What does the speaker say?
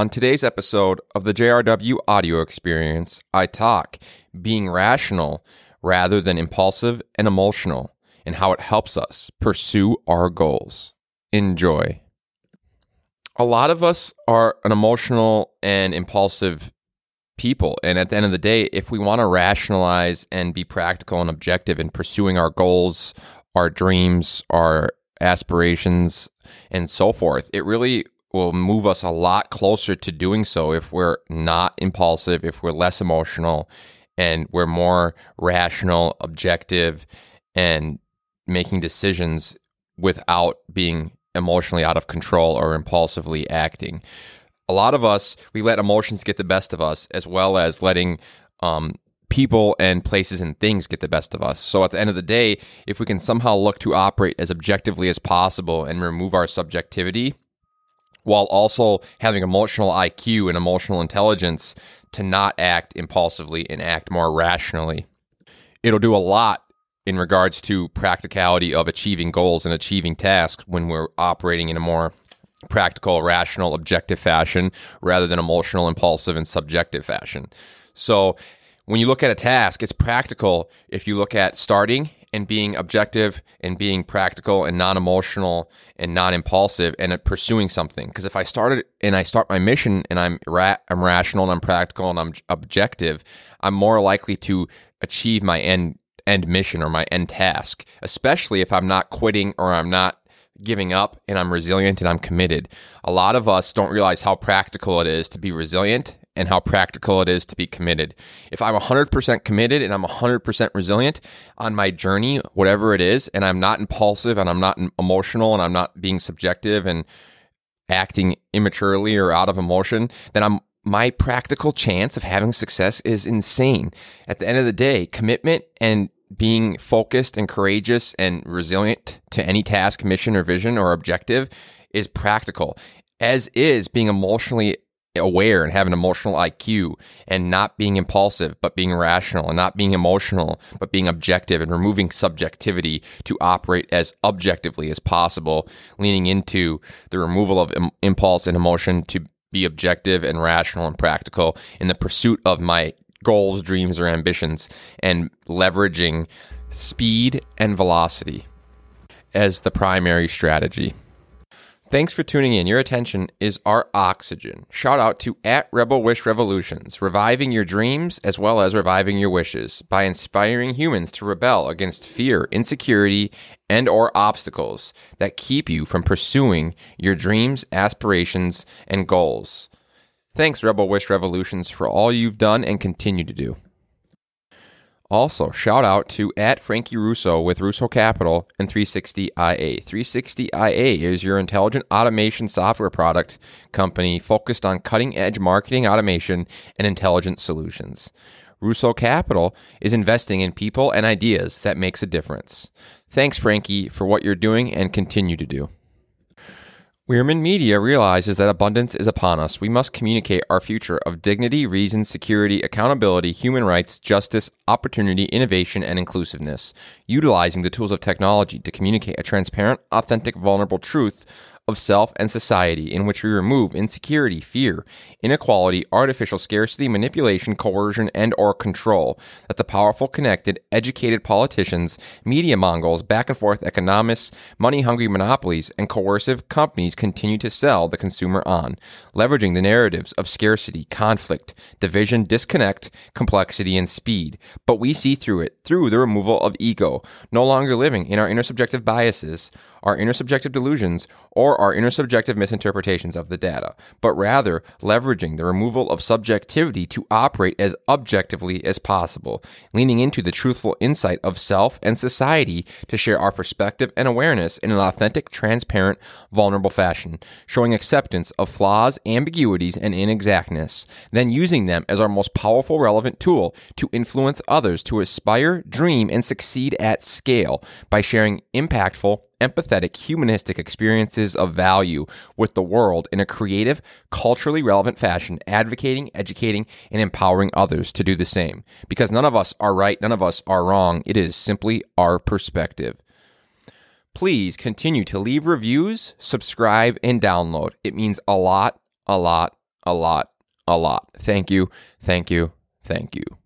On today's episode of the JRW audio experience, I talk being rational rather than impulsive and emotional and how it helps us pursue our goals. Enjoy. A lot of us are an emotional and impulsive people. And at the end of the day, if we want to rationalize and be practical and objective in pursuing our goals, our dreams, our aspirations, and so forth, it really will move us a lot closer to doing so if we're not impulsive, if we're less emotional, and we're more rational, objective, and making decisions without being emotionally out of control or impulsively acting. A lot of us, we let emotions get the best of us, as well as letting um, people and places and things get the best of us. So at the end of the day, if we can somehow look to operate as objectively as possible and remove our subjectivity, while also having emotional IQ and emotional intelligence to not act impulsively and act more rationally. It'll do a lot in regards to practicality of achieving goals and achieving tasks when we're operating in a more practical, rational, objective fashion rather than emotional, impulsive, and subjective fashion. So, when you look at a task, it's practical if you look at starting and being objective and being practical and non emotional and non impulsive and pursuing something. Because if I started and I start my mission and I'm ra- I'm rational and I'm practical and I'm objective, I'm more likely to achieve my end end mission or my end task. Especially if I'm not quitting or I'm not giving up and I'm resilient and I'm committed. A lot of us don't realize how practical it is to be resilient and how practical it is to be committed. If I'm 100% committed and I'm 100% resilient on my journey, whatever it is, and I'm not impulsive and I'm not emotional and I'm not being subjective and acting immaturely or out of emotion, then I'm my practical chance of having success is insane. At the end of the day, commitment and being focused and courageous and resilient to any task, mission, or vision or objective is practical, as is being emotionally aware and have an emotional IQ and not being impulsive, but being rational and not being emotional, but being objective and removing subjectivity to operate as objectively as possible, leaning into the removal of Im- impulse and emotion to be objective and rational and practical in the pursuit of my goals, dreams, or ambitions and leveraging speed and velocity as the primary strategy. Thanks for tuning in. Your attention is our oxygen. Shout out to at Rebel Wish Revolutions, reviving your dreams as well as reviving your wishes by inspiring humans to rebel against fear, insecurity, and or obstacles that keep you from pursuing your dreams, aspirations, and goals. Thanks Rebel Wish Revolutions for all you've done and continue to do. Also, shout out to at Frankie Russo with Russo Capital and 360IA. 360IA is your intelligent automation software product company focused on cutting edge marketing automation and intelligent solutions. Russo Capital is investing in people and ideas that makes a difference. Thanks, Frankie, for what you're doing and continue to do. Wierman Media realizes that abundance is upon us. We must communicate our future of dignity, reason, security, accountability, human rights, justice, opportunity, innovation, and inclusiveness, utilizing the tools of technology to communicate a transparent, authentic, vulnerable truth of self and society in which we remove insecurity, fear, inequality, artificial scarcity, manipulation, coercion, and or control that the powerful, connected, educated politicians, media mongols, back and forth economists, money-hungry monopolies, and coercive companies continue to sell the consumer on, leveraging the narratives of scarcity, conflict, division, disconnect, complexity, and speed. But we see through it through the removal of ego, no longer living in our intersubjective biases, our intersubjective delusions, or our intersubjective misinterpretations of the data, but rather leveraging the removal of subjectivity to operate as objectively as possible, leaning into the truthful insight of self and society to share our perspective and awareness in an authentic, transparent, vulnerable fashion, showing acceptance of flaws, ambiguities, and inexactness, then using them as our most powerful, relevant tool to influence others to aspire, dream, and succeed at scale by sharing impactful, empathetic, humanistic experiences of value with the world in a creative, culturally relevant fashion, advocating, educating, and empowering others to do the same. Because none of us are right, none of us are wrong. It is simply our perspective. Please continue to leave reviews, subscribe, and download. It means a lot, a lot, a lot, a lot. Thank you, thank you, thank you.